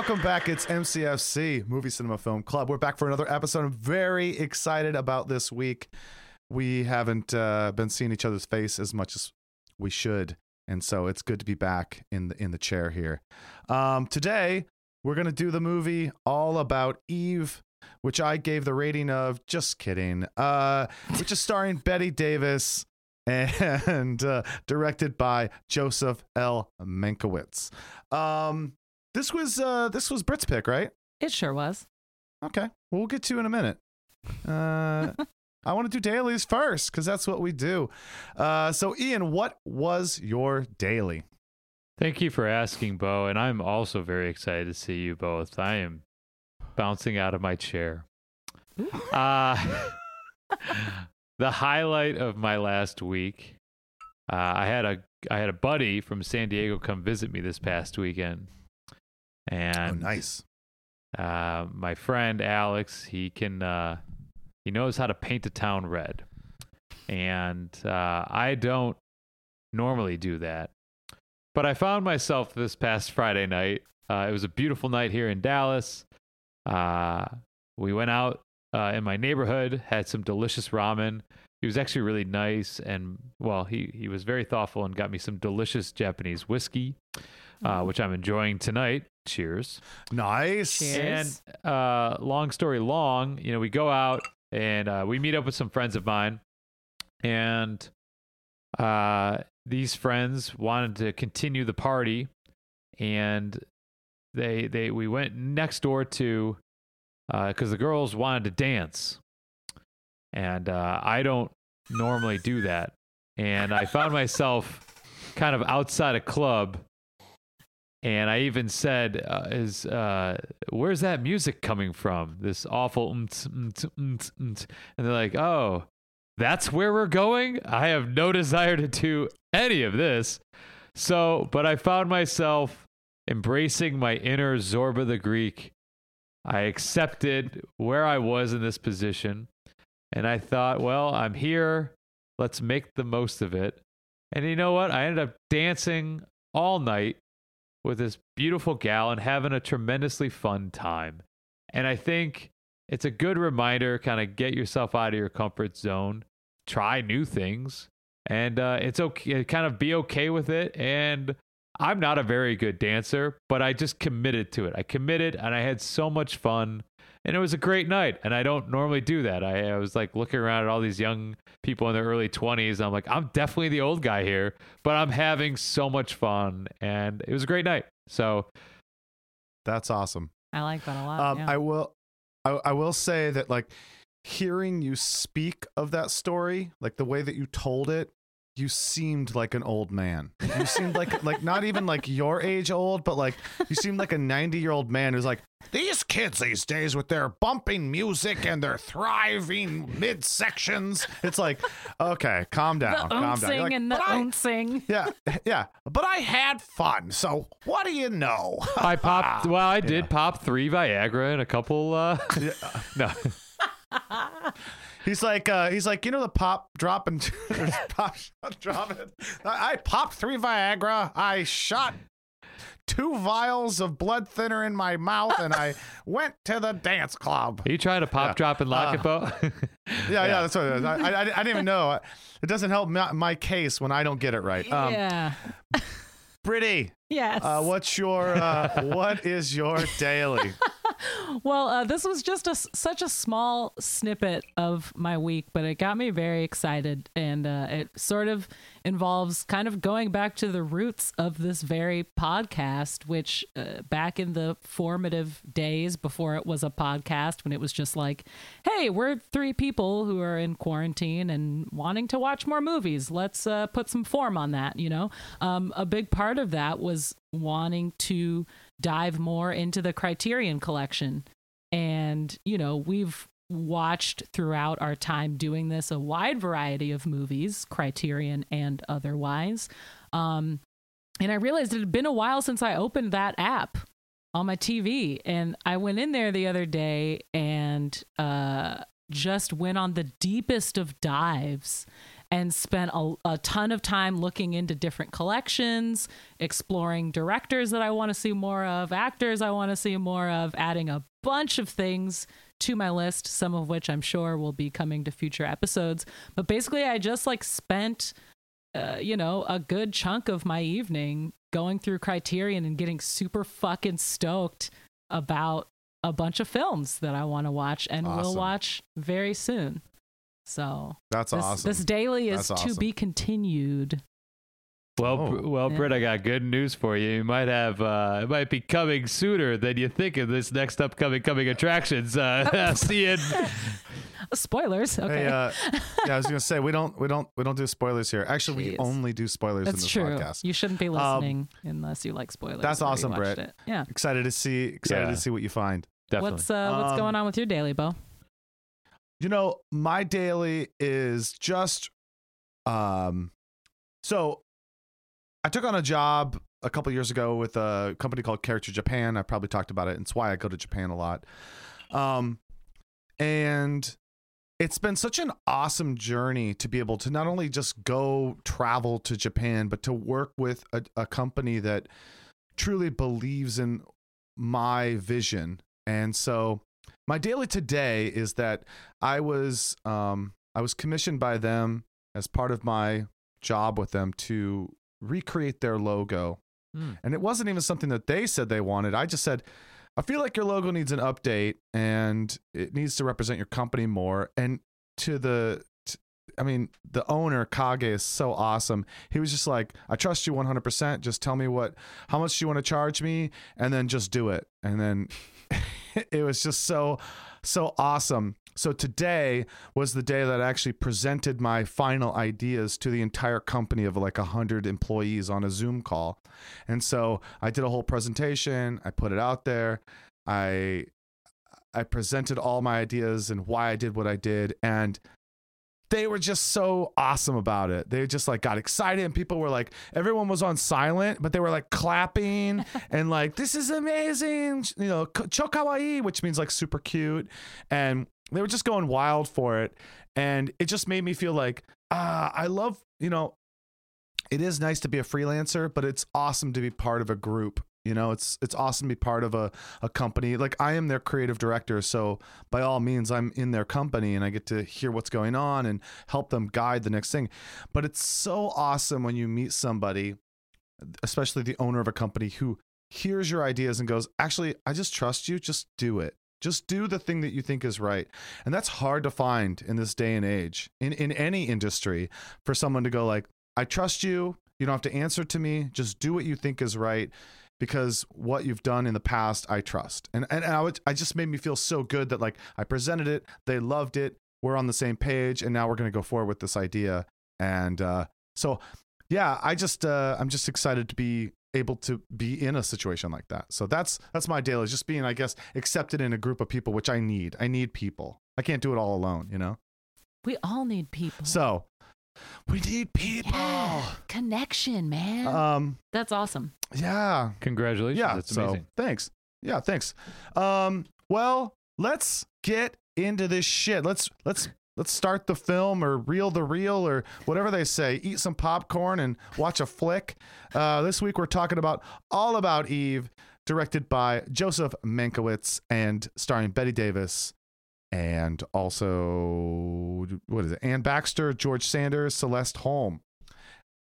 welcome back. It's MCFC, Movie Cinema Film Club. We're back for another episode. I'm very excited about this week. We haven't uh, been seeing each other's face as much as we should, and so it's good to be back in the in the chair here. Um, today, we're gonna do the movie all about Eve, which I gave the rating of just kidding. Uh, which is starring Bette Davis and uh, directed by Joseph L. Mankiewicz. Um, this was uh, this was Brit's pick, right? It sure was. Okay, we'll get to in a minute. Uh, I want to do dailies first because that's what we do. Uh, so, Ian, what was your daily? Thank you for asking, Bo, and I'm also very excited to see you both. I am bouncing out of my chair. Uh, the highlight of my last week, uh, I had a I had a buddy from San Diego come visit me this past weekend, Oh, and nice. uh, my friend Alex, he can uh, he knows how to paint a town red, and uh, I don't normally do that. But I found myself this past Friday night. Uh, it was a beautiful night here in Dallas. Uh, we went out uh, in my neighborhood, had some delicious ramen. He was actually really nice, and well, he he was very thoughtful and got me some delicious Japanese whiskey, uh, which I'm enjoying tonight. Cheers. Nice. Cheers. And uh, long story long, you know, we go out and uh, we meet up with some friends of mine, and uh, these friends wanted to continue the party, and they they we went next door to uh because the girls wanted to dance, and uh, I don't normally do that, and I found myself kind of outside a club and I even said, uh, "Is uh, where's that music coming from? This awful." umt, umt, umt." And they're like, "Oh, that's where we're going." I have no desire to do any of this. So, but I found myself embracing my inner Zorba the Greek. I accepted where I was in this position, and I thought, "Well, I'm here. Let's make the most of it." And you know what? I ended up dancing all night with this beautiful gal and having a tremendously fun time. And I think it's a good reminder kind of get yourself out of your comfort zone, try new things, and uh, it's okay, kind of be okay with it. And I'm not a very good dancer, but I just committed to it. I committed and I had so much fun. And it was a great night. And I don't normally do that. I, I was like looking around at all these young people in their early 20s. I'm like, I'm definitely the old guy here, but I'm having so much fun. And it was a great night. So That's awesome. I like that a lot. Um, yeah. I will, I, I will say that like hearing you speak of that story, like the way that you told it, you seemed like an old man. You seemed like like not even like your age old, but like you seemed like a 90 year old man who's like, these kids these days with their bumping music and their thriving midsections. It's like, okay, calm down, the calm down. You're like, and the "But I- ouncing. yeah, yeah. But I had fun. So what do you know? I popped, well, I did Yeah. pop three Viagra and a couple, uh, no. He's like, uh, he's like, you know, the pop dropping, pop dropping. I, I popped three Viagra. I shot two vials of blood thinner in my mouth, and I went to the dance club. Are you trying to pop, Yeah. drop, and lock it, Bo? Yeah, yeah, that's what it is. I, I, I didn't even know. It doesn't help my, my case when I don't get it right. Um, yeah. Brittany, Yes. uh, what's your, uh, what is your daily? Well, uh, this was just a such a small snippet of my week, but it got me very excited, and uh, it sort of involves kind of going back to the roots of this very podcast, which uh, back in the formative days before it was a podcast, when it was just like, "Hey, we're three people who are in quarantine and wanting to watch more movies. Let's uh, put some form on that." You know, um, a big part of that was wanting to dive more into the Criterion collection. And, you know, we've watched throughout our time doing this a wide variety of movies, Criterion and otherwise. Um, and I realized it had been a while since I opened that app. on my TV. And I went in there the other day and uh, just went on the deepest of dives and spent a, a ton of time looking into different collections, exploring directors that I want to see more of, actors I want to see more of, adding a bunch of things to my list, some of which I'm sure will be coming to future episodes. But basically, I just like spent, uh, you know, a good chunk of my evening going through Criterion and getting super fucking stoked about a bunch of films that I want to watch and will watch very soon. So That's this, awesome. this daily is That's to awesome. be continued. Well, Oh. Br- well, Yeah. Britt, I got good news for you. You might have, uh, it might be coming sooner than you think of this next upcoming coming attractions. Uh, see you. in- Spoilers. Okay. Hey, uh, yeah, I was gonna say we don't we don't we don't do spoilers here. Actually, we only do spoilers in That's this true. podcast. You shouldn't be Um, listening unless you like spoilers. that's awesome, watched Brett. It. Yeah. Excited to see excited Yeah. to see what you find. Definitely. What's uh, what's Um, going on with your daily, Bo? You know, my daily is just um so I took on a job a couple years ago with a company called Character Japan. I probably talked about it. and It's why I go to Japan a lot. Um and it's been such an awesome journey to be able to not only just go travel to Japan, but to work with a, a company that truly believes in my vision. And so my daily today is that I was um, I was commissioned by them as part of my job with them to recreate their logo. Hmm. And it wasn't even something that they said they wanted. I just said, I feel like your logo needs an update and it needs to represent your company more. And to the, I mean, the owner Kage is so awesome. He was just like, I trust you 100%. Just tell me what, how much do you want to charge me, and then just do it. And then it was just so, so awesome. So today was the day that I actually presented my final ideas to the entire company of like a hundred employees on a Zoom call. And so I did a whole presentation. I put it out there. I I presented all my ideas and why I did what I did, and they were just so awesome about it. They just like got excited, and people were like, everyone was on silent, but they were like clapping and like, this is amazing, you know, cho kawaii, which means like super cute, and they were just going wild for it, and it just made me feel like, ah, I love, you know, it is nice to be a freelancer, but it's awesome to be part of a group. You know, it's it's awesome to be part of a, a company. Like I am their creative director, so by all means I'm in their company and I get to hear what's going on and help them guide the next thing. But it's so awesome when you meet somebody, especially the owner of a company who hears your ideas and goes, "Actually, I just trust you. Just do it. Just do the thing that you think is right." And that's hard to find in this day and age. In in any industry for someone to go like, "I trust you. You don't have to answer to me. Just do what you think is right." Because what you've done in the past I trust. And and, and I would I just made me feel so good that like I presented it, they loved it, we're on the same page and now we're going to go forward with this idea. And uh so yeah, I just uh I'm just excited to be able to be in a situation like that. So that's that's my daily just being I guess accepted in a group of people which I need. I need people. I can't do it all alone, you know. We all need people. So we need people. yeah. connection, man. Um That's awesome. Yeah. Congratulations. Yeah, That's so amazing. thanks. Yeah, thanks. Um, well, let's get into this shit. Let's let's let's start the film or reel the reel or whatever they say. Eat some popcorn and watch a flick. Uh, this week we're talking about All About Eve, directed by Joseph Mankiewicz and starring Bette Davis. And also, what is it? Anne Baxter, George Sanders, Celeste Holm.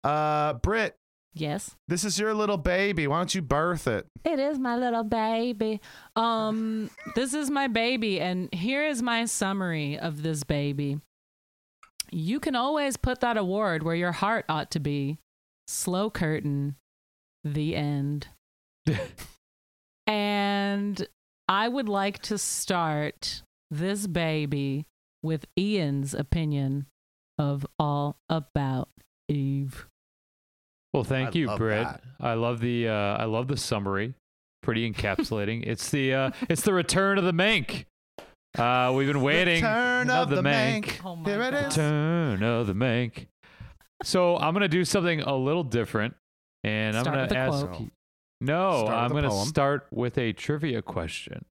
Uh, Britt, Yes. this is your little baby. Why don't you birth it? It is my little baby. Um, this is my baby, and here is my summary of this baby. You can always put that award where your heart ought to be. Slow curtain, the end. and I would like to start this baby with Ian's opinion of all about Eve. Well, thank I you, love Britt. that. I love the uh, I love the summary. Pretty encapsulating. it's the uh, it's the return of the Mank. Uh, we've been waiting. Return of the Mank. Oh my Here it God. is. Return of the Mank. So I'm gonna do something a little different, and I'm gonna with ask. quote. No, Start I'm going to poem. start with a trivia question.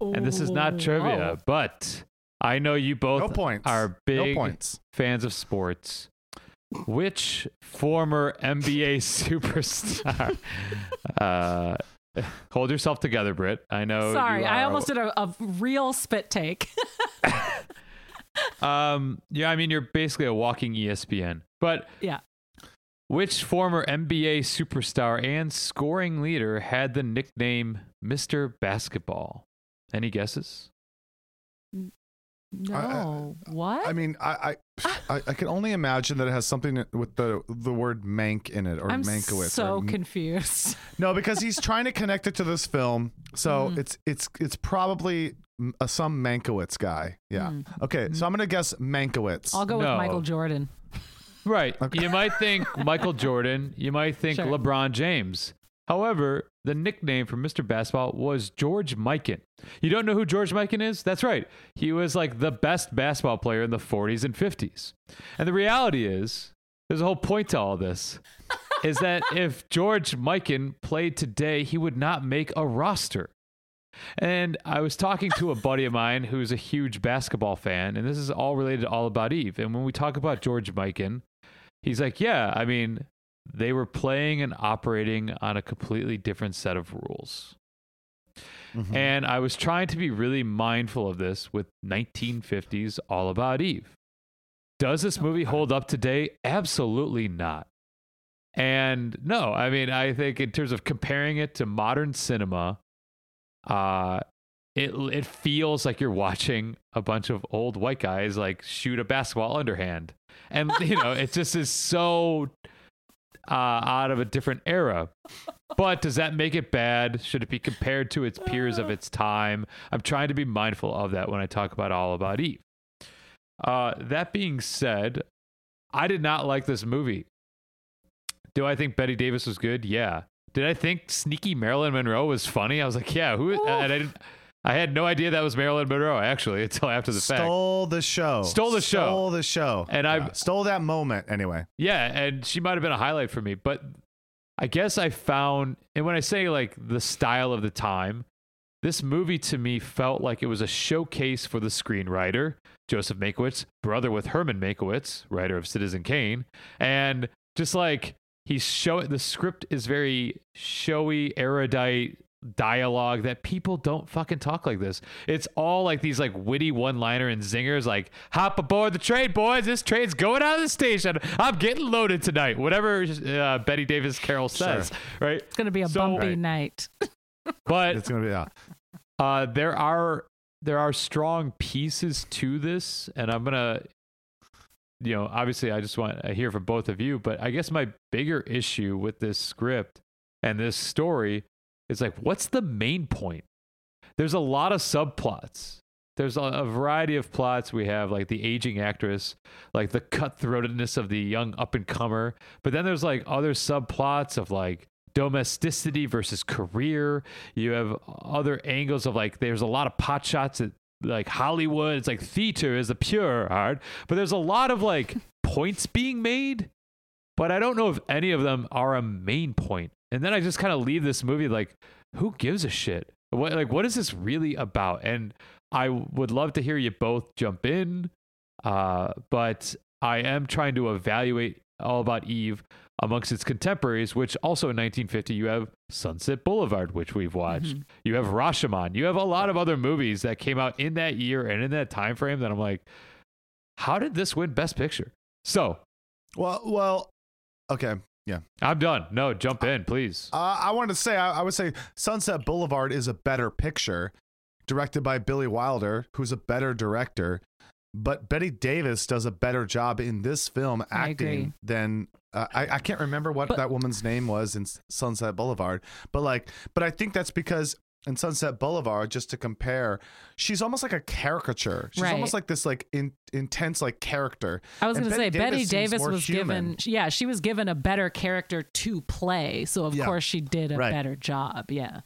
And this is not trivia, oh. but I know you both No are big points. fans of sports. Which former NBA superstar? uh, hold yourself together, Britt. I know. Sorry, you I almost did a, a real spit take. Um, yeah, I mean, you're basically a walking ESPN. But yeah. which former NBA superstar and scoring leader had the nickname Mr. Basketball? Any guesses? No. what? I mean, I, I I I can only imagine that it has something with the the word Mank in it or I'm Mankowitz. so or, confused. no, because he's trying to connect it to this film, so Mm. it's it's it's probably a, some Mankowitz guy. Yeah. Mm. Okay, so I'm gonna guess Mankowitz. I'll go No. with Michael Jordan. Right. Okay. You might think Michael Jordan. You might think Sure. LeBron James. However, the nickname for Mr. Basketball was George Mikan. You don't know who George Mikan is? That's right. He was like the best basketball player in the 40s and 50s. And the reality is, there's a whole point to all this, is that if George Mikan played today, he would not make a roster. And I was talking to a buddy of mine who's a huge basketball fan, and this is all related to All About Eve. And when we talk about George Mikan, he's like, Yeah, I mean, they were playing and operating on a completely different set of rules. Mhm. And I was trying to be really mindful of this with 1950s All About Eve. Does this movie hold up today? Absolutely not. And no, I mean, I think in terms of comparing it to modern cinema, uh, it it feels like you're watching a bunch of old white guys like shoot a basketball underhand, and you know, it just is so uh, out of a different era. But does that make it bad? Should it be compared to its peers of its time? I'm trying to be mindful of that when I talk about All About Eve. Uh, that being said, I did not like this movie. Do I think Bette Davis was good? Yeah. Did I think sneaky Marilyn Monroe was funny? I was like, yeah. Who? And I didn't. I had no idea that was Marilyn Monroe actually until after the fact. Stole the show. Stole the show. Stole the show. And Yeah, I've- stole that moment anyway. Yeah, and she might have been a highlight for me, but I guess I found and when I say like the style of the time, this movie to me felt like it was a showcase for the screenwriter, Joseph Mankiewicz, brother with Herman Mankiewicz, writer of Citizen Kane, and just like he's show the script is very showy, erudite dialogue that people don't fucking talk like this. It's all like these like witty one-liner and zingers like hop aboard the train boys, this train's going out of the station. I'm getting loaded tonight. Whatever uh, Bette Davis Carroll says, right? It's gonna be a So- bumpy Right. night. But It's gonna be yeah. uh, there are there are strong pieces to this, and I'm gonna, you know, obviously I just want to hear from both of you. But I guess my bigger issue with this script and this story is like, what's the main point? There's a lot of subplots. There's a, a variety of plots. We have like the aging actress, like the cutthroatedness of the young up and comer. But then there's like other subplots of like domesticity versus career. You have other angles of like there's a lot of pot shots at like Hollywood. It's like theater is the pure art, but there's a lot of like points being made. But I don't know if any of them are a main point. And then I just kind of leave this movie like, who gives a shit? What like what is this really about? And I would love to hear you both jump in. Uh, but I am trying to evaluate all about Eve amongst its contemporaries, which also in 1950 you have Sunset Boulevard, which we've watched. Mhm. You have Rashomon. You have a lot of other movies that came out in that year and in that time frame that I'm like, how did this win Best Picture? So Well, well, okay, yeah. I'm done. No, jump in, please. Uh, I wanted to say, I, I would say Sunset Boulevard is a better picture, directed by Billy Wilder, who's a better director. But Bette Davis does a better job in this film I acting than uh, I, I can't remember what But- that woman's name was in Sunset Boulevard. But like, but I think that's because in Sunset Boulevard, just to compare, she's almost like a caricature. She's Right. almost like this like in, intense like character. I was going to say Bette Bette Davis Davis was human. given, yeah, she was given a better character to play, so of Yeah. course she did a Right. better job. Yeah,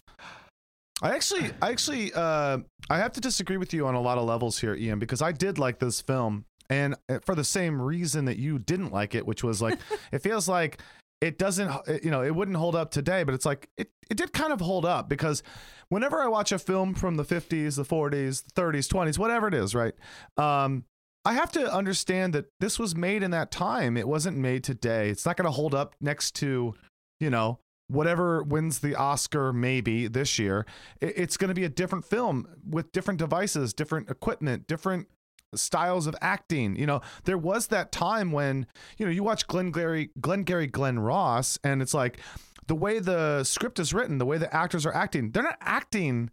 I actually, I actually, uh, I have to disagree with you on a lot of levels here, Ian, because I did like this film, and uh, for the same reason that you didn't like it, which was like, it feels like it doesn't you know it wouldn't hold up today but it's like it, it did kind of hold up because whenever i watch a film from the 50s the 40s the 30s 20s whatever it is right um i have to understand that this was made in that time. It wasn't made today. It's not going to hold up next to you know whatever wins the oscar maybe this year. It, it's going to be a different film with different devices different equipment different styles of acting. You know, there was that time when, you know, you watch Glengarry, Glenn Gary, Glen Ross, and it's like the way the script is written, the way the actors are acting, they're not acting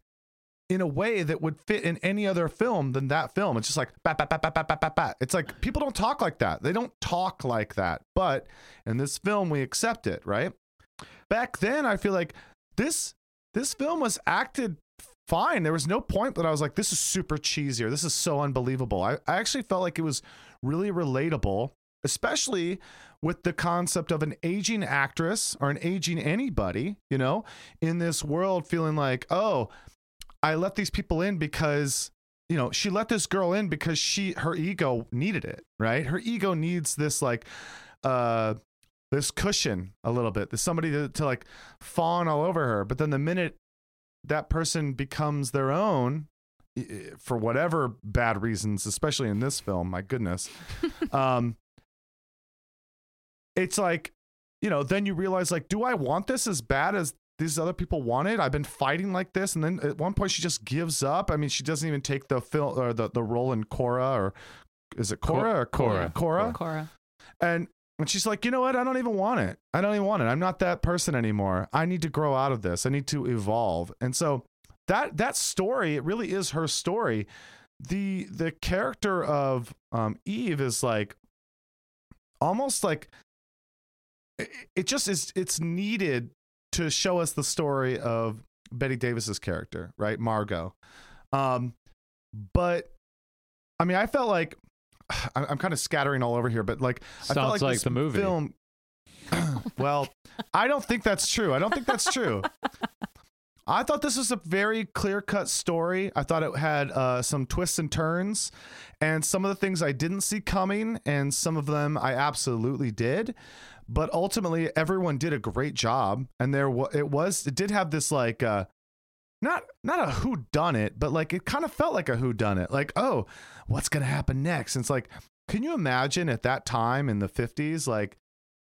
in a way that would fit in any other film than that film. It's just like bat, bat, bat, bat, bat, bat, bat, bat. It's like people don't talk like that. They don't talk like that. But in this film, we accept it, right? Back then, I feel like this this film was acted fine. There was no point that I was like, this is super cheesy or this is so unbelievable. I, I actually felt like it was really relatable, especially with the concept of an aging actress or an aging anybody, you know, in this world feeling like, oh, I let these people in because you know she let this girl in because she her ego needed it right her ego needs this like uh this cushion a little bit there's somebody to, to like fawn all over her but then the minute that person becomes their own i- i- for whatever bad reasons especially in this film my goodness um it's like you know then you realize like do i want this as bad as these other people want it? I've been fighting like this. And then at one point she just gives up. I mean she doesn't even take the film or the, the role in cora or is it cora or cora cora Cora. and and she's like, you know what? I don't even want it. I don't even want it. I'm not that person anymore. I need to grow out of this. I need to evolve. And so that that story, it really is her story. The the character of um, Eve is like almost like it, it just is. It's needed to show us the story of Bette Davis's character, right, Margot. Um, but I mean, I felt like I- I'm kind of scattering all over here, but like I felt Sounds like, like this the movie. Film. well, I don't think that's true. I don't think that's true. I thought this was a very clear cut story. I thought it had uh, some twists and turns, and some of the things I didn't see coming, and some of them I absolutely did. But ultimately, everyone did a great job, and there wa- it was. It did have this like uh, not not a who done it, but like it kind of felt like a who done it. Like, oh, what's gonna happen next? And it's like, can you imagine at that time in the fifties, like,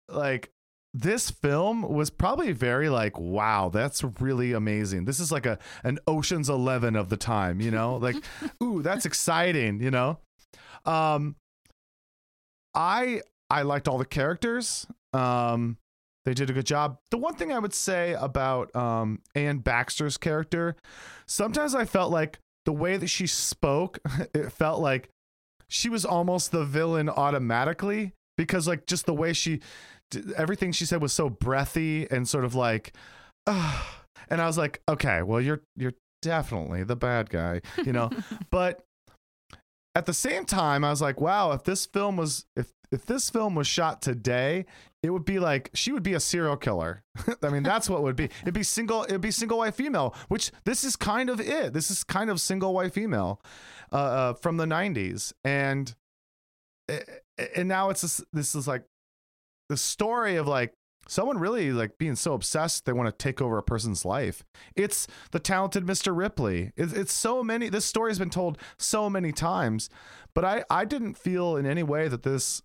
like this film was probably very like, wow, that's really amazing. This is like a an Ocean's Eleven of the time, you know, like, ooh, that's exciting, you know. Um, I I liked all the characters. Um, they did a good job. The one thing I would say about um, Anne Baxter's character, sometimes I felt like the way that she spoke, it felt like she was almost the villain automatically because like just the way she, everything she said was so breathy and sort of like, ah. and I was like, okay, well you're you're definitely the bad guy, you know, but at the same time, I was like, wow, if this film was if if this film was shot today, it would be like she would be a serial killer. I mean, that's what it would be. It'd be single. It'd be single white female, which this is kind of it. This is kind of single white female uh, uh, from the '90s, and and now it's this, this is like the story of like someone really like being so obsessed they want to take over a person's life. It's the talented Mr. Ripley. It's, it's so many. This story has been told so many times, but I I didn't feel in any way that this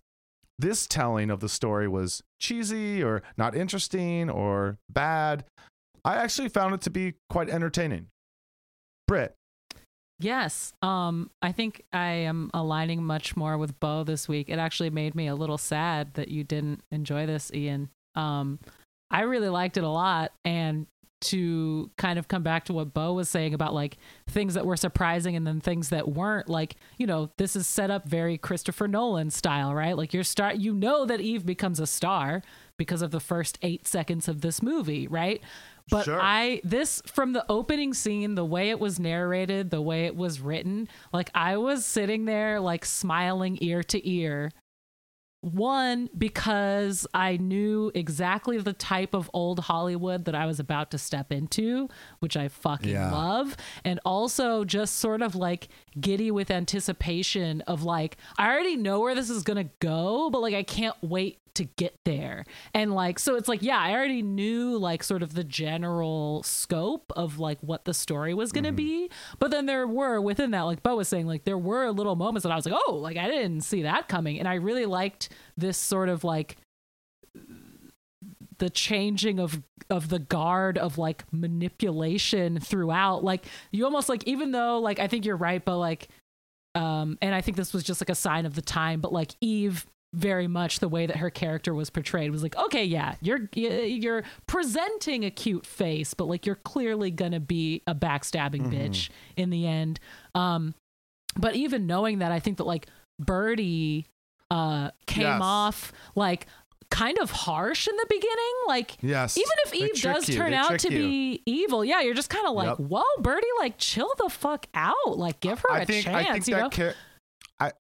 this telling of the story was cheesy or not interesting or bad. I actually found it to be quite entertaining. Britt, Yes. Um, I think I am aligning much more with Bo this week. It actually made me a little sad that you didn't enjoy this, Ian. Um, I really liked it a lot. And to kind of come back to what Bo was saying about like things that were surprising and then things that weren't, like, you know, this is set up very Christopher Nolan style, right? Like you're start you know that Eve becomes a star because of the first eight seconds of this movie, right? But Sure. I this from the opening scene, the way it was narrated, the way it was written, like I was sitting there like smiling ear to ear. One because I knew exactly the type of old Hollywood that I was about to step into, which I fucking Yeah. love, and also just sort of like giddy with anticipation of like I already know where this is going to go, but like I can't wait to get there. And like so it's like yeah, I already knew like sort of the general scope of like what the story was going to be, but then there were within that like Bo was saying like there were little moments that I was like, "Oh, like I didn't see that coming." And I really liked this sort of like the changing of of the guard of like manipulation throughout like you almost like even though like i think you're right but like um and i think this was just like a sign of the time but like eve very much the way that her character was portrayed was like okay yeah you're you're presenting a cute face but like you're clearly gonna be a backstabbing bitch in the end um but even knowing that i think that like birdie uh came Yes. off like kind of harsh in the beginning like Yes. even if eve does you. turn They out to you. be evil yeah you're just kind of like Yep. whoa birdie like chill the fuck out like give her a I think chance I think you know char-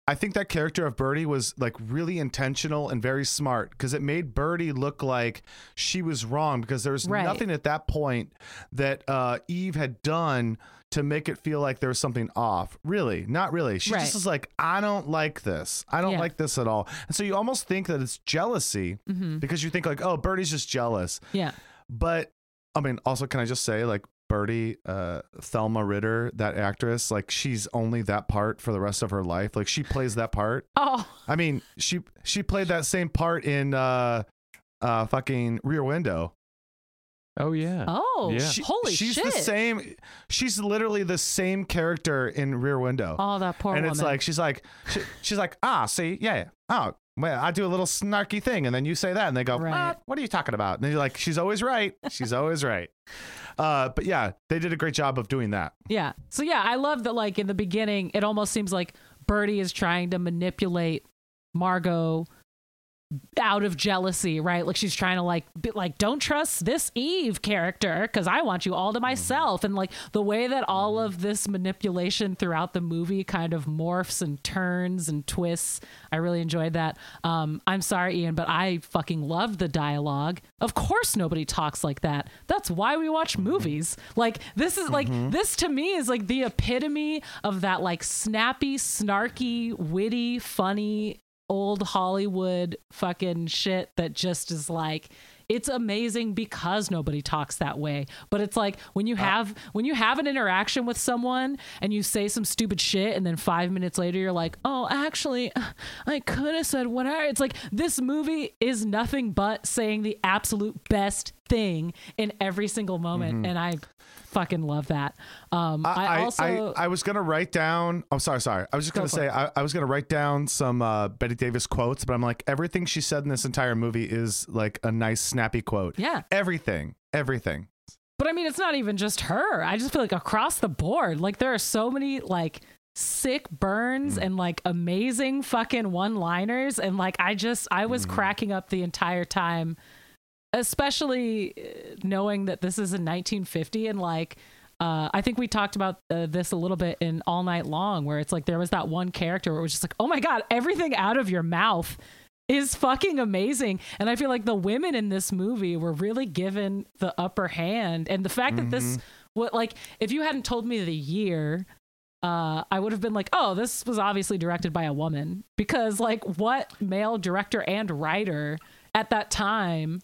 I think that character of Birdie was like really intentional and very smart because it made Birdie look like she was wrong because there was Right. nothing at that point that uh, Eve had done to make it feel like there was something off. Really, not really. She Right. just is like, I don't like this. I don't Yeah. like this at all. And so you almost think that it's jealousy Mm-hmm. because you think like, oh, Birdie's just jealous. yeah But I mean, also, can I just say, like, Birdie, uh, Thelma Ritter, that actress, like, she's only that part for the rest of her life. Like, she plays that part. oh I mean, she she played that same part in uh, uh, fucking Rear Window. Oh yeah. oh Yeah. She- holy she's shit the same. She's literally the same character in Rear Window. oh that poor and woman it's like she's like she, she's like ah see yeah, yeah oh well I do a little snarky thing and then you say that and they go Right. "Ah, what are you talking about? And then you're like she's always right. She's always right. Uh but yeah they did a great job of doing that. Yeah. So yeah, I love that like in the beginning it almost seems like Birdie is trying to manipulate Margot out of jealousy, right? Like she's trying to like be like don't trust this Eve character cuz I want you all to myself and like the way that all of this manipulation throughout the movie kind of morphs and turns and twists. I really enjoyed that. Um I'm sorry Ian, but I fucking loved the dialogue. Of course nobody talks like that. That's why we watch movies. Like this is like this to me is like the epitome of that like snappy, snarky, witty, funny old Hollywood fucking shit that just is like it's amazing because nobody talks that way. But it's like when you uh. have when you have an interaction with someone and you say some stupid shit and then 5 minutes later you're like, "Oh, actually I could have said whatever." It's like this movie is nothing but saying the absolute best thing in every single moment and I fucking love that. Um I, also I, I was gonna write down oh sorry sorry I was just Go gonna say. I, I was gonna write down some uh, Bette Davis quotes but I'm like everything she said in this entire movie is like a nice snappy quote yeah. everything everything But I mean, it's not even just her. I just feel like across the board, like there are so many like sick burns and like amazing fucking one liners. And like, I just, I was cracking up the entire time, especially uh, knowing that this is in 1950 and like, uh, I think we talked about uh, this a little bit in All Night Long, where it's like there was that one character where it was just like, oh my God, everything out of your mouth is fucking amazing. And I feel like the women in this movie were really given the upper hand. And the fact that this, what like, if you hadn't told me the year, uh, I would have been like, oh, this was obviously directed by a woman. Because, like, what male director and writer at that time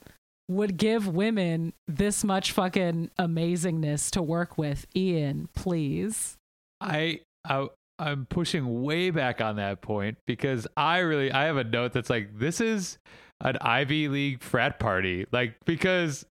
would give women this much fucking amazingness to work with? Ian, please. I, I I'm pushing way back on that point because I really I have a note that's like this is an Ivy League frat party like because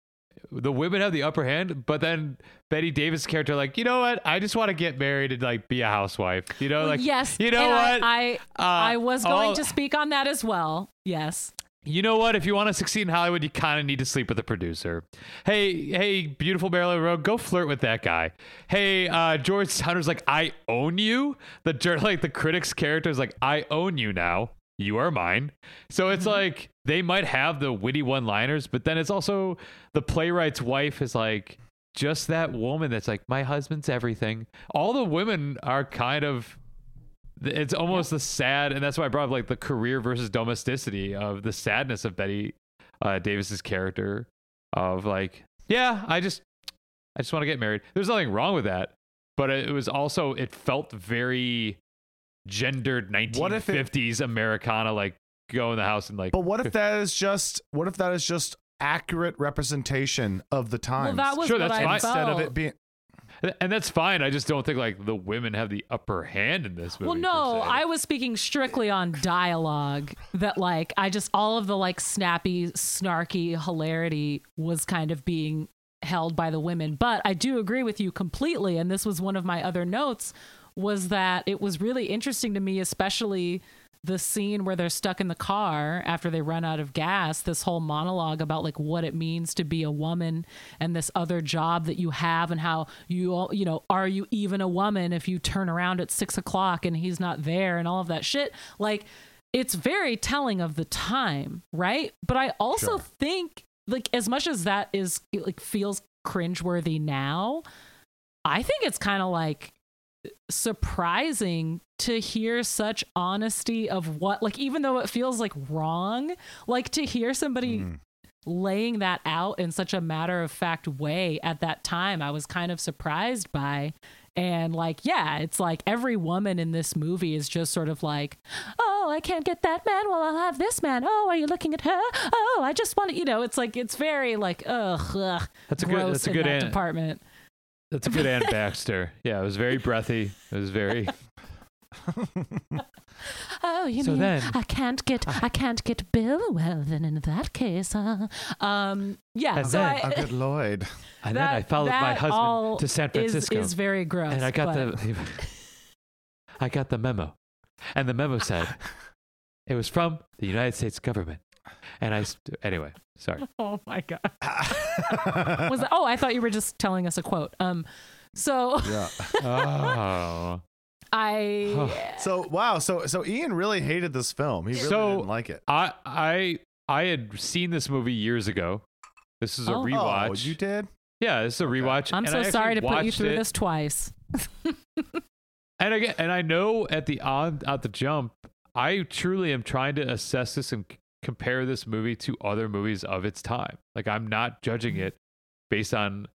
the women have the upper hand but then Bette Davis character like you know what I just want to get married and like be a housewife you know like yes. you know what I, I, Uh, I was going all- to speak on that as well. Yes. You know what? If you want to succeed in Hollywood, you kind of need to sleep with a producer. Hey, hey, beautiful Marilyn Monroe, go flirt with that guy. Hey, uh, George Hunter's like, I own you. The like the critics' character is like, I own you now. You are mine. So it's like they might have the witty one-liners, but then it's also the playwright's wife is like just that woman that's like, my husband's everything. All the women are kind of it's almost the sad and that's why i brought up like the career versus domesticity of the sadness of bette uh, davis's character of like yeah i just i just want to get married there's nothing wrong with that but it was also it felt very gendered What if it- 1950s americana like go in the house and like. But what if that is just what if that is just accurate representation of the time? Well, that was Sure, what that's I fine. instead of it being and that's fine. I just don't think like the women have the upper hand in this movie. Well, no. I was speaking strictly on dialogue. That like I just all of the like snappy, snarky hilarity was kind of being held by the women. But I do agree with you completely, and this was one of my other notes was that it was really interesting to me, especially the scene where they're stuck in the car after they run out of gas this whole monologue about like what it means to be a woman and this other job that you have and how you all you know are you even a woman if you turn around at six o'clock and he's not there and all of that shit like it's very telling of the time right but i also Sure. think like as much as that is like feels cringeworthy now i think it's kind of like surprising to hear such honesty of what like even though it feels like wrong like to hear somebody Mm. laying that out in such a matter of fact way at that time i was kind of surprised by. And like yeah it's like every woman in this movie is just sort of like oh i can't get that man well i'll have this man. Oh are you looking at her? Oh i just want to you know it's like it's very like ugh, ugh That's a good- that's a good that an- department That's a good Anne Baxter. Yeah, it was very breathy. It was very. Oh, you So mean then- I can't get I can't get Bill? Well, then in that case, uh, um, yeah. And so then- I, a good Lloyd. And that, then I followed my husband to San is- Francisco, Is, very gross. and I got but- the. I got the memo, and the memo said it was from the United States government, and I. St- anyway, sorry. Oh my god. Was that, oh, I thought you were just telling us a quote. Um, so yeah. Oh. I So wow, so so Ian really hated this film. He really So- didn't like it. I I I had seen this movie years ago. This is a Oh. rewatch. Oh, you did? Yeah, this is a rewatch. I'm and so I sorry to put you through it. this twice. And again, and I know at the on at the jump, I truly am trying to assess this and c- compare this movie to other movies of its time. Like I'm not judging it based on,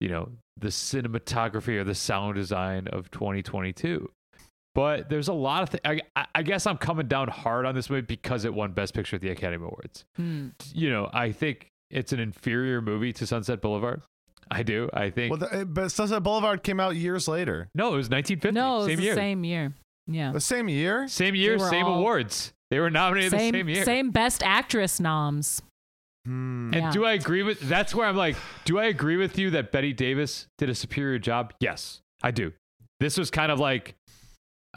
you know, the cinematography or the sound design of 2022. But there's a lot of things. I, I- I guess I'm coming down hard on this movie because it won Best Picture at the Academy Awards. Hmm. You know, I think it's an inferior movie to Sunset Boulevard. I do. I think. Well, the, but Sunset Boulevard came out years later. no, it was 1950. No, it was same the year. same year. Yeah. The same year? Same year, same all- awards. They were nominated Same, the same year. same best actress noms. Hmm. And Yeah. do I agree with that's where I'm like, do I agree with you that Bette Davis did a superior job? Yes, I do. This was kind of like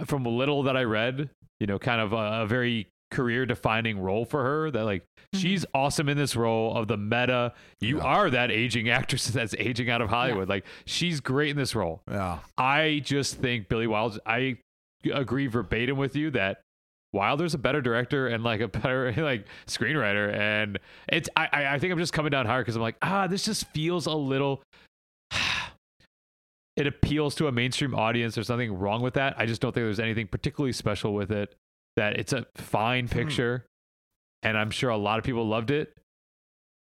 from a little that I read, you know, kind of a, a very career defining role for her that like she's awesome in this role of the meta. You Yeah. are that aging actress that's aging out of Hollywood. Like she's great in this role. Yeah. I just think Billy Wilder. I agree verbatim with you that Wilder's a better director and like a better like screenwriter, and it's. I I, I think I'm just coming down hard because I'm like ah, this just feels a little. It appeals to a mainstream audience. There's nothing wrong with that. I just don't think there's anything particularly special with it. That it's a fine picture, and I'm sure a lot of people loved it.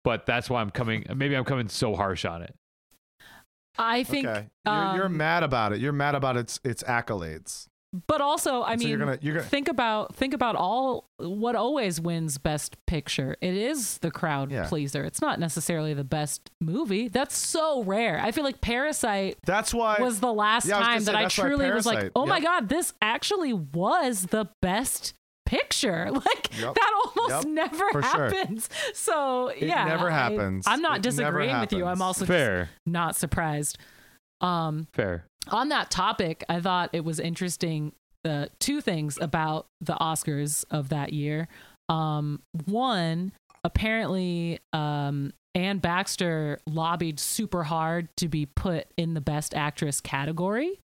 But that's why I'm coming. Maybe I'm coming so harsh on it. I think, okay. You're, you're um, mad about it. You're mad about its its accolades. But also, I So mean, you're gonna you're gonna think about think about all what always wins best picture it is the crowd Yeah. pleaser it's not necessarily the best movie that's so rare i feel like parasite That's why was the last Yeah, I was time say, that i that's why truly was like Parasite- oh my god this actually was the best picture like Yep. that almost Yep. never For sure. happens so It yeah never I- happens. i'm not It disagreeing with you i'm happens. also just Fair, not surprised um fair. On that topic, I thought it was interesting. Uh, two things about the Oscars of that year. Um, one, apparently, um, Anne Baxter lobbied super hard to be put in the Best Actress category,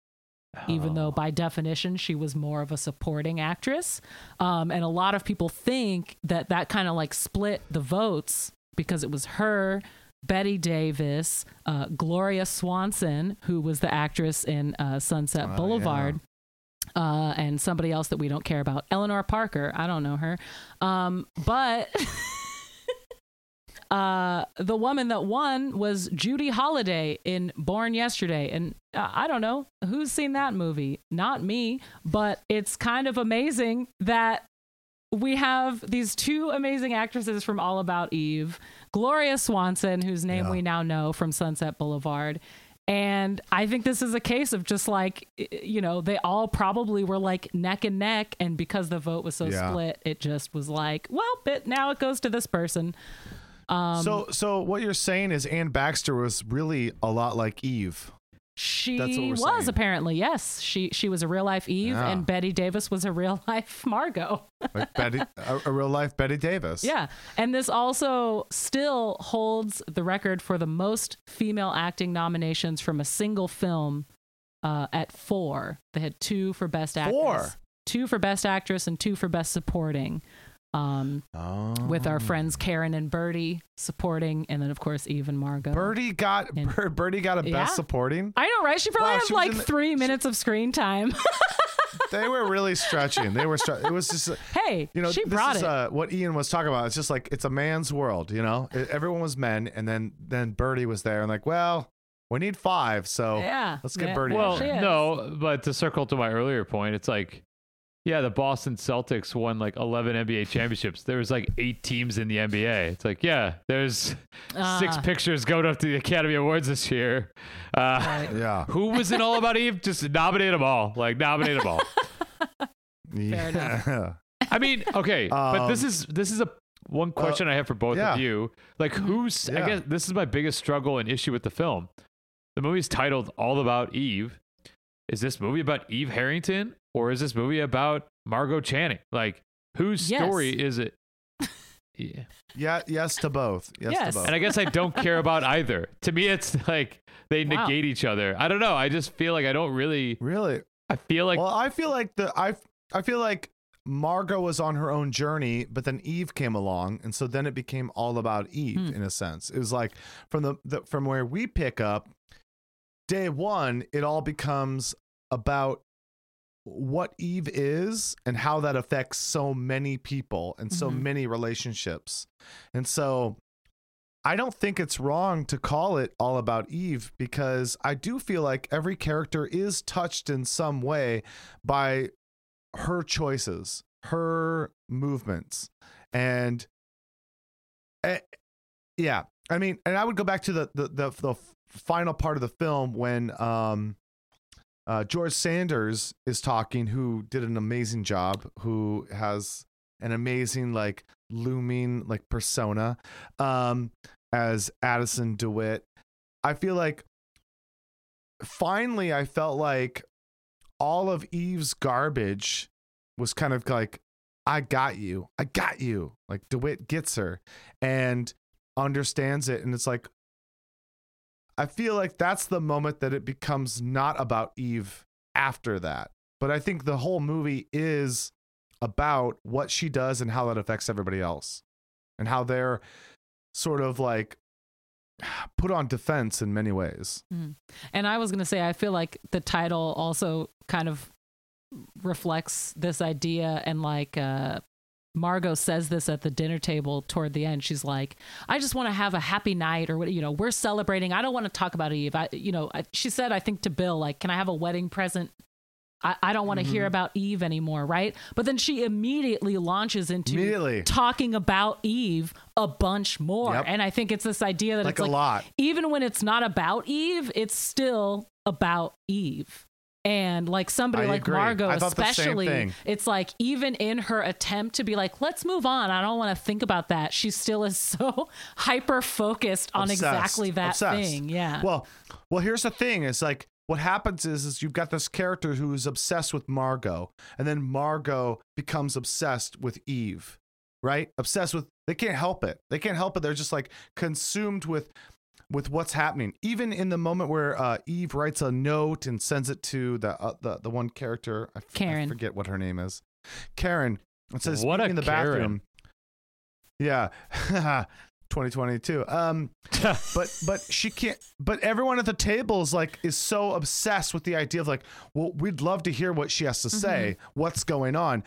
even though Oh. by definition she was more of a supporting actress. Um, and a lot of people think that that kind of like split the votes because it was her. Bette Davis, uh, Gloria Swanson, who was the actress in uh, Sunset Oh, Boulevard, uh, and somebody else that we don't care about, Eleanor Parker. I don't know her, um, but uh, the woman that won was Judy Holliday in Born Yesterday, and uh, I don't know who's seen that movie. Not me, but it's kind of amazing that we have these two amazing actresses from All About Eve, Gloria Swanson, whose name Yeah. we now know from Sunset Boulevard. And I think this is a case of just like, you know, they all probably were like neck and neck. And because the vote was so Yeah. split, it just was like, well, but now it goes to this person. Um, so, so what you're saying is Anne Baxter was really a lot like Eve. She That's what we're was saying. apparently, yes. She she was a real life Eve, Yeah. and Bette Davis was a real life Margo. like Bette, a, a real life Bette Davis. Yeah. And this also still holds the record for the most female acting nominations from a single film uh, at four. They had two for Best Actress, Four? two for Best Actress, and two for Best Supporting. Um, Oh. with our friends Karen and Birdie supporting, and then of course Eve and Margo. Birdie got And- Bir- Birdie got a best supporting. I know, right? She probably Wow, had she like the- three minutes of screen time. They were really stretching. They were. Stre- it was just. hey, You know, she this brought is it. Uh, what Ian was talking about. It's just like it's a man's world. You know, everyone was men, and then then Birdie was there, and like, well, we need five, so yeah. let's get yeah. Birdie. Well, no, but to circle to my earlier point, it's like, yeah, the Boston Celtics won like 11 NBA championships. There was like eight teams in the NBA. It's like, yeah, there's six Ah. pictures going up to the Academy Awards this year. Uh, Right. yeah, Who was in All About Eve? Just nominate them all. Like, nominate them all. yeah. I mean, okay, but this Um, is this is a one question I have for both yeah. of you. Like, who's? I guess this is my biggest struggle and issue with the film. The movie's titled "All About Eve." Is this movie about Eve Harrington or is this movie about Margo Channing? Like, whose Yes. story is it? yeah. yeah, yes to both. Yes, Yes. to both. And I guess I don't care about either. To me, it's like they Wow. negate each other. I don't know. I just feel like I don't really. really, I feel like well, I feel like the I I feel like Margo was on her own journey, but then Eve came along, and so then it became all about Eve Hmm. in a sense. It was like from the, the from where we pick up day one, it all becomes about what Eve is and how that affects so many people and so Mhm. many relationships. And so I don't think it's wrong to call it all about Eve because I do feel like every character is touched in some way by her choices, her movements. And eh, yeah, I mean, and I would go back to the the the, the final part of the film when um uh, George Sanders is talking, who did an amazing job, who has an amazing like looming like persona um, as Addison DeWitt. I feel like finally I felt like all of Eve's garbage was kind of like, I got you, I got you. Like DeWitt gets her and understands it, and it's like I feel like that's the moment that it becomes not about Eve after that. But I think the whole movie is about what she does and how that affects everybody else. And how they're sort of like put on defense in many ways. And I was going to say, I feel like the title also kind of reflects this idea. And like, uh, Margo says this at the dinner table toward the end. She's like, I just want to have a happy night or what, you know, we're celebrating. I don't want to talk about Eve. I, you know, I, she said, I think to Bill, like, can I have a wedding present? I, I don't want to hear mm-hmm. about Eve anymore. Right. But then she immediately launches into Immediately. talking about Eve a bunch more. Yep. And I think it's this idea that Like it's a like, lot. even when it's not about Eve, it's still about Eve. And like somebody I like agree. Margo, I thought the same especially, it's like even in her attempt to be like, let's move on. I don't want to think about that. She still is so hyper focused on Obsessed. exactly that Obsessed. thing. Yeah. Well, well, here's the thing: is like what happens is is you've got this character who is obsessed with Margo, and then Margo becomes obsessed with Eve, right? Obsessed with they can't help it. They can't help it. They're just like consumed with with what's happening. Even in the moment where uh, Eve writes a note and sends it to the uh, the the one character, I, f- I Karen. forget what her name is, Karen. It says What a in the Karen. bathroom. Yeah. 2022. Um but but she can't but everyone at the table is like is so obsessed with the idea of like well we'd love to hear what she has to say what's going on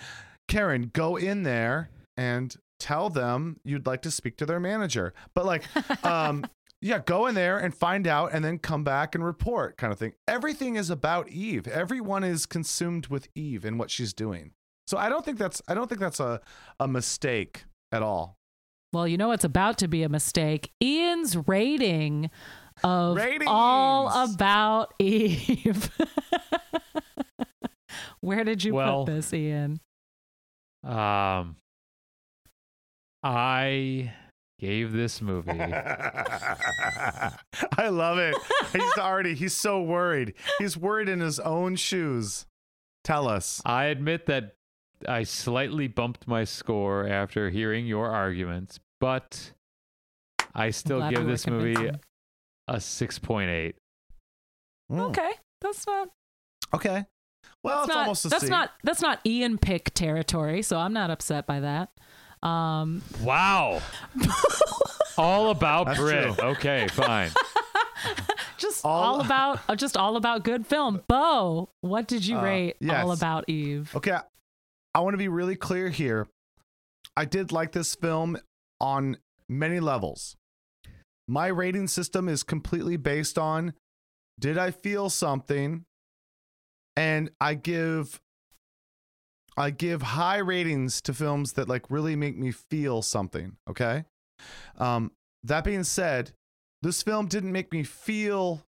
karen go in there and tell them you'd like to speak to their manager but like um yeah go in there and find out and then come back and report kind of thing everything is about eve everyone is consumed with eve and what she's doing So I don't think that's I don't think that's a a mistake at all. Well, you know what's about to be a mistake. Ian's rating of Ratings. all about Eve. Where did you Well, put this, Ian? Um, I gave this movie. I love it. He's already he's so worried. He's worried in his own shoes. Tell us. I admit that I slightly bumped my score after hearing your arguments, but I still give this movie a 6.8. Mm, Okay, that's not. Okay. Well, that's it's not, almost a that's C. not that's not Ian pick territory, so I'm not upset by that. Um, Wow. all about That's Brit. true. Okay, fine. just All- all, about uh, just all about good film. Bo, what did you Uh, rate yes. All About Eve? Okay, I- I want to be really clear here. I did like this film on many levels. My rating system is completely based on did I feel something? And I give I give high ratings to films that like really make me feel something, okay? Um that being said, this film didn't make me feel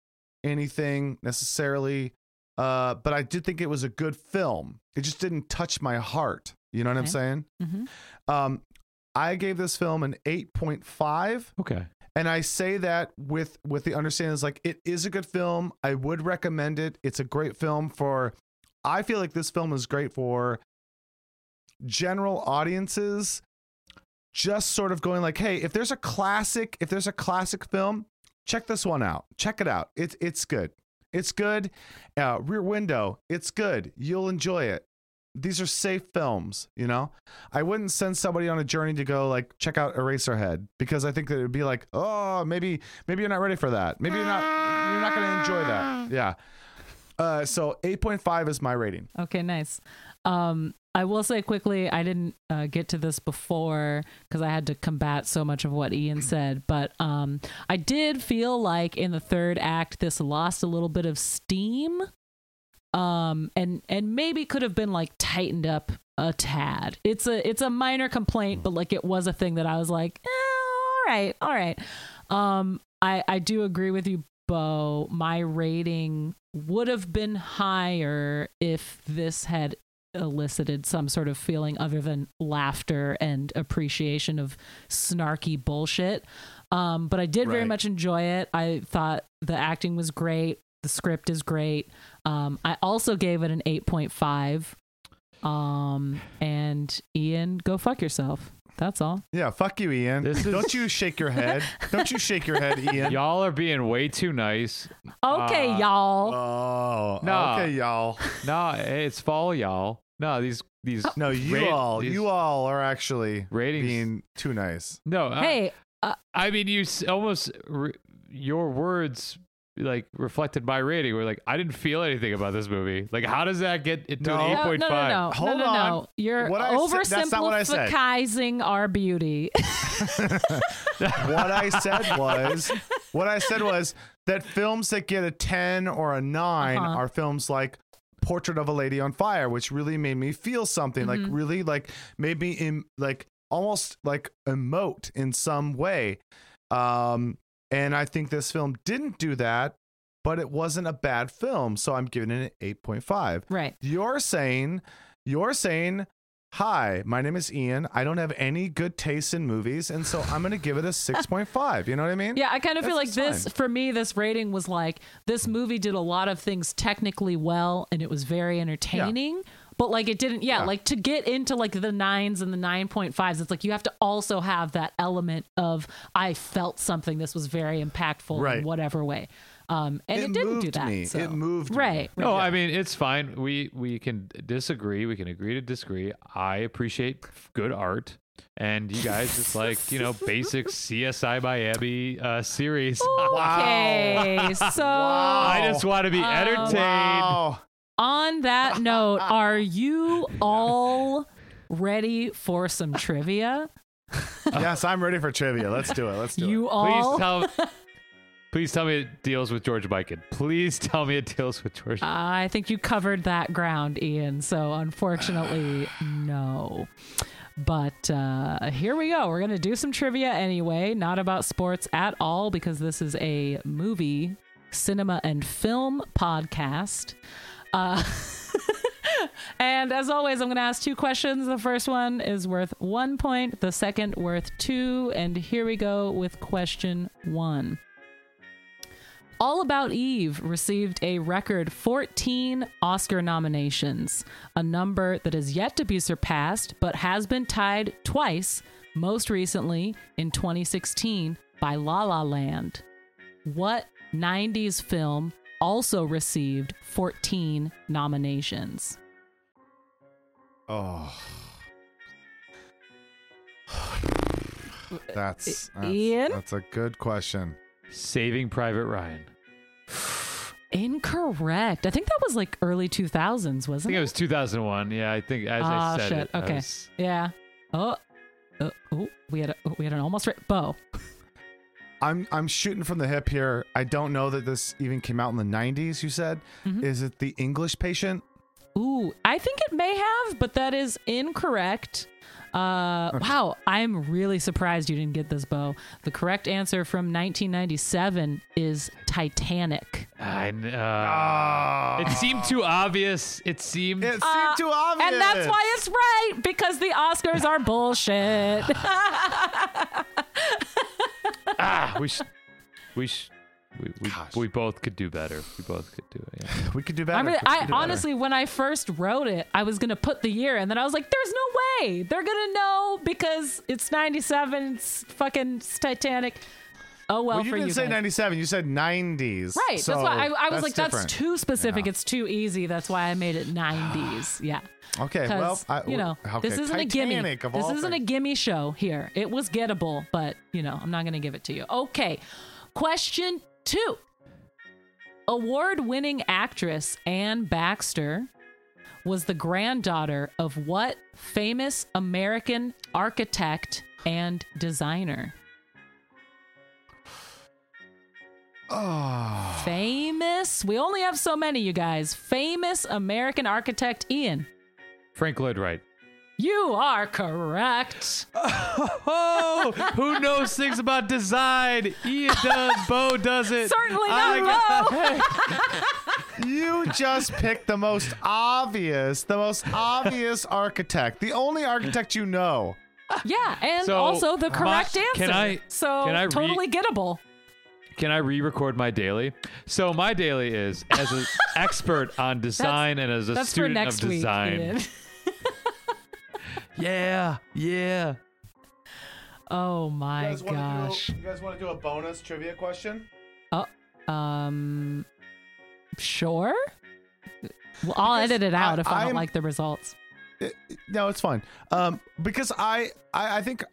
anything necessarily uh, but I did think it was a good film. It just didn't touch my heart. You know what I'm Okay. saying? Mhm. Um, I gave this film an 8.5, Okay. and I say that with with the understanding is like it is a good film. I would recommend it. It's a great film for. I feel like this film is great for general audiences. Just sort of going like, hey, if there's a classic, if there's a classic film, check this one out. Check it out. It's it's good. It's good. Uh, Rear Window. It's good. You'll enjoy it. These are safe films. You know, I wouldn't send somebody on a journey to go like check out Eraserhead because I think that it would be like, oh, maybe maybe you're not ready for that. Maybe you're not you're not going to enjoy that. Yeah. Uh, so 8.5 is my rating. Okay, nice. Um, I will say quickly, I didn't uh, get to this before because I had to combat so much of what Ian said, but um, I did feel like in the third act, this lost a little bit of steam, um, and and maybe could have been like tightened up a tad. It's a it's a minor complaint, but like it was a thing that I was like, eh, all right, all right. Um, I I do agree with you, Bo. My rating would have been higher if this had elicited some sort of feeling other than laughter and appreciation of snarky bullshit. Um, but I did very much enjoy it. I thought the acting was great. The script is great. Um, I also gave it an 8.5. Um, and Ian, go fuck yourself. That's all. Yeah, fuck you, Ian. This is- Don't you shake your head. Don't you shake your head, Ian. Y'all are being way too nice. Okay, Uh, y'all. Oh, No. okay, y'all. No, hey, it's fall, y'all. No, these these No, you Rate- all, these you all are actually ratings. being too nice. no. I- hey, I mean, you s- almost re- your words like reflected my rating. Were like, I didn't feel anything about this movie. Like, how does that get into No. an eight no, no, no, no, Hold no, no, on. no. You're What I said- that's not what I said. oversimplifying our beauty. what I said was, what I said was that films that get a 10 or a 9 Uh-huh. are films like Portrait of a Lady on Fire, which really made me feel something, like Mhm. really like made me in like almost like emote in some way. Um, and I think this film didn't do that, but it wasn't a bad film, so I'm giving it an 8.5. right. You're saying, you're saying, hi, my name is Ian. I don't have any good taste in movies, and so I'm going to give it a 6.5. You know what I mean? Yeah, I kind of feel like this fine. for me. This rating was like this movie did a lot of things technically well, and it was very entertaining. But like it didn't, yeah, Yeah. Like to get into like the nines and the nine point fives, it's like you have to also have that element of I felt something. This was very impactful Right. in whatever way, um, and it, It didn't do that. me. so- It moved me. right. No, right. I mean it's fine. We we can disagree. We can agree to disagree. I appreciate good art, and you guys just like you know basic CSI Miami uh, series. Okay, so I just want to be Um, entertained. Wow. on that note, are you all ready for some trivia? yes, I'm ready for trivia. Let's do it. Let's do You it. all Please tell. Please tell me it deals with George Mikan. Please tell me it deals with George. I think you covered that ground, Ian. So unfortunately, no. But uh, here we go. We're going to do some trivia anyway, not about sports at all, because this is a movie, cinema, and film podcast. Uh, and as always, I'm going to ask two questions. The first one is worth one point, the second worth two. And here we go with question one. All About Eve received a record 14 Oscar nominations, a number that is yet to be surpassed but has been tied twice, most recently in 2016 by La La Land. What 90s film also received 14 nominations? Oh. That's, that's Ian? That's a good question. Saving Private Ryan. Incorrect. I think that was like early 2000s, wasn't it? I think it? it was 2001. Yeah, I think as Ah, I said shit. it. I Okay. was- Yeah. Oh. Uh, oh, we had a, oh, we had an almost right Bo. I'm I'm shooting from the hip here. I don't know that this even came out in the 90s. You said, Mm-hmm. is it the English Patient? Ooh, I think it may have, but that is incorrect. Uh, wow, I'm really surprised you didn't get this, Bo. The correct answer from 1997 is Titanic. I kn- uh, Ah. it seemed too obvious. It seemed. It seemed Uh, too obvious. And that's why it's right because the Oscars are bullshit. ah, we should. We should. We, we, we both could do better. We both could do it. Yeah. we could do better. I, mean, I do better. honestly, when I first wrote it, I was gonna put the year, and then I was like, "There's no way they're gonna know because it's '97. It's fucking it's Titanic." Oh well, well, you for didn't you say guys. 97. You said 90s. Right. So that's why I, I was like, different. that's too specific. Yeah. It's too easy. That's why I made it 90s. Yeah. Okay, well, I, you know, okay, this isn't a gimme. Of This all isn't a gimme show here. It was gettable, but, you know, I'm not going to give it to you. Okay. Question two Award winning actress Anne Baxter was the granddaughter of what famous American architect and designer? Oh. Famous. We only have so many, you guys. Famous American architect Ian. Frank Lloyd Wright. You are correct. Oh, who knows things about design? Ian does. Bo does it. Certainly I not got- Bo. You just picked the most obvious, the most obvious architect, the only architect you know. Yeah, and So, also the my- correct answer. can I- So can I re- totally gettable. Can I re-record my daily? So my daily is as an expert on design and as a That's for student next of week. design. Ian. Yeah, yeah. Oh my gosh. you guys want to do a bonus trivia question? Oh, um, sure. Well, I'll Because edit it out I- if I don't I'm- like the results. It- no, it's fine. Um, because I, I, I think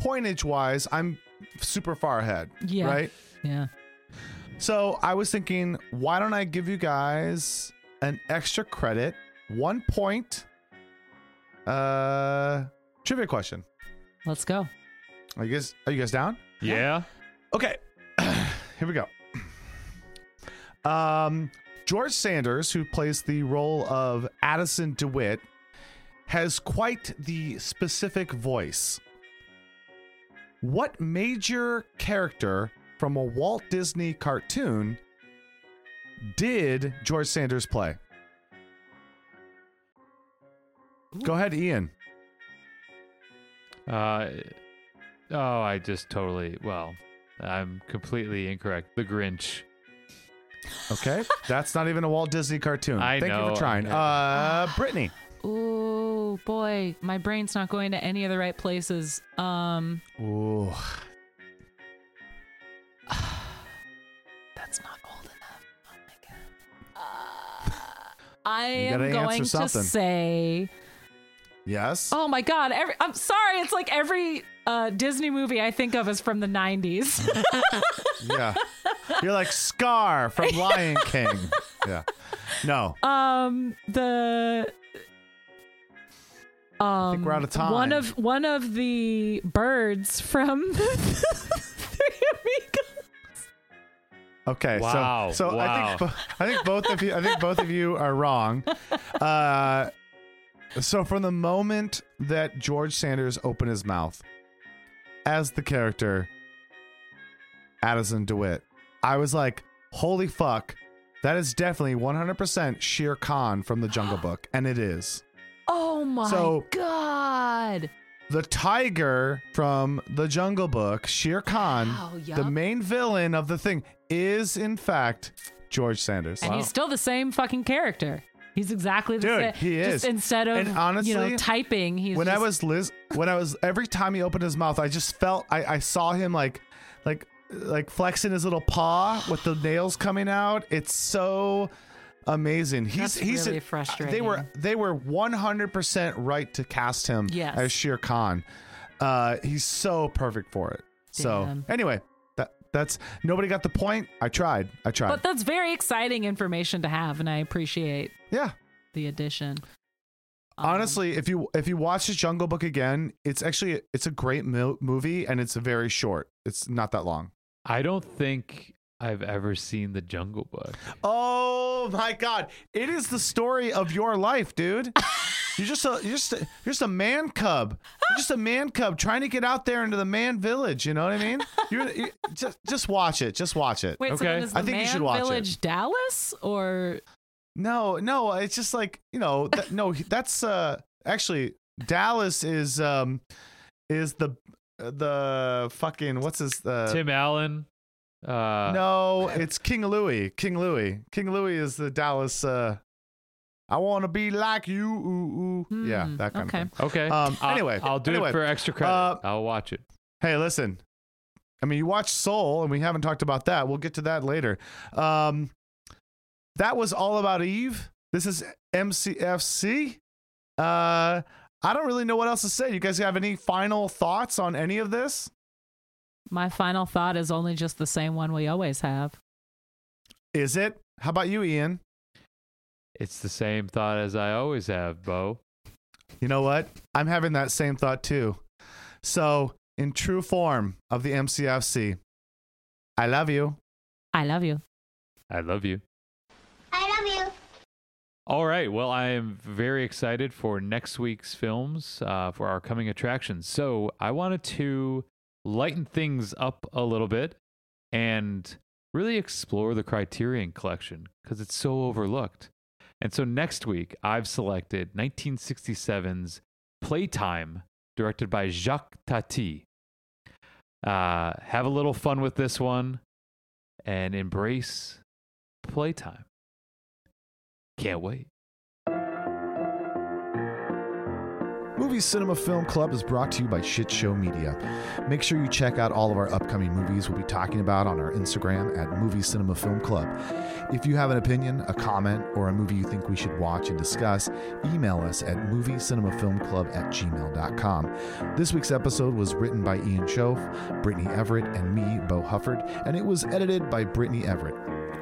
pointage wise, I'm super far ahead. Yeah. Right. Yeah. So I was thinking, why don't I give you guys an extra credit, one point, uh, trivia question. Let's go. Are you guys, are you guys down? Yeah. Okay, here we go. Um, George Sanders, who plays the role of Addison DeWitt, has quite the specific voice. What major character from a Walt Disney cartoon did George Sanders play? Go ahead, Ian. Uh, oh, I just totally. Well, I'm completely incorrect. The Grinch. Okay, that's not even a Walt Disney cartoon. I Thank you know, for trying. I know. Uh, Brittany. Ooh, boy, my brain's not going to any of the right places. Um, Ooh. that's not old enough. Oh my god. Uh, I am going to say. Yes. Oh my god! Every, I'm sorry. It's like every uh, Disney movie I think of is from the '90s. Yeah. You're like Scar from Lion King. Yeah. No. um, the um, I think we're out of time. One of one of the birds from Three Amigos. Okay, Wow, so so I think I think both of you I think both of you are wrong. Uh, so from the moment that George Sanders opened his mouth as the character Addison DeWitt, I was like, "Holy fuck, that is definitely 100% Shere Khan from the Jungle Book," and it is. Oh my So- god. The tiger from the Jungle Book, Shere Khan, Wow, the main villain of the thing, is in fact George Sanders. And he's still the same fucking character. He's exactly the Dude, same. he Just is. instead of And you honestly, know typing, he's when I was Liz, when I was every time he opened his mouth, I just felt I, I saw him like, like, like flexing his little paw with the nails coming out. It's so amazing. He's That's he's really They frustrating. were they were one hundred percent right to cast him Yes. as Shere Khan. Uh, he's so perfect for it. So anyway, that's nobody got the point. I tried. I tried. But that's very exciting information to have, and I appreciate yeah. the addition. Um, Honestly, if you if you watch the Jungle Book again, it's actually it's a great mo- movie and it's very short. It's not that long. I don't think I've ever seen the Jungle Book. Oh my god, it is the story of your life, dude. You're just a you're just a, you're just a man cub. You're just a man cub trying to get out there into the man village. You know what I mean? You're, you just just watch it. Just watch it. wait, so okay. then is the I think you Man should watch it. Village Dallas or No, no, it's just like you know. That, no, that's uh actually Dallas is um is the the fucking what's his uh, Tim Allen. Uh, No, it's King Louie. King Louie. King Louie is the Dallas. Uh, I want to be like you. Ooh, ooh. yeah, Hmm, that kind okay. of thing. Okay. Um, I'll- anyway, I'll do anyway, it for extra credit. uh, I'll watch it. Hey, listen. I mean, you watched Soul, and we haven't talked about that. We'll get to that later. Um, that was all about Eve. This is MCFC. Uh, I don't really know what else to say. You guys have any final thoughts on any of this? my final thought is only just the same one we always have. Is it? How about you, Ian? It's the same thought as I always have, Bo. You know what? I'm having that same thought too. So, in true form of the MCFC, I love you. I love you. I love you. I love you. All right. Well, I am very excited for next week's films uh, for our coming attractions. So I wanted to lighten things up a little bit and really explore the Criterion collection because it's so overlooked. And so next week, I've selected 1967's Playtime, directed by Jacques Tati. Uh, have a little fun with this one and embrace playtime. Can't wait. Movie Cinema Film Club is brought to you by Shit Show Media. Make sure you check out all of our upcoming movies we'll be talking about on our Instagram at Movie Cinema Film Club. If you have an opinion, a comment, or a movie you think we should watch and discuss, email us at moviecinemafilmclub at gmail.com. This week's episode was written by Ian Schoaf, Brittany Everett, and me, Bo Hufford, and it was edited by Brittany Everett.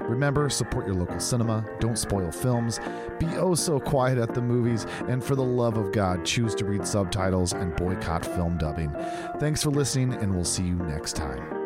Remember, support your local cinema, don't spoil films, be oh so quiet at the movies, and for the love of God, choose to read subtitles and boycott film dubbing. Thanks for listening, and we'll see you next time.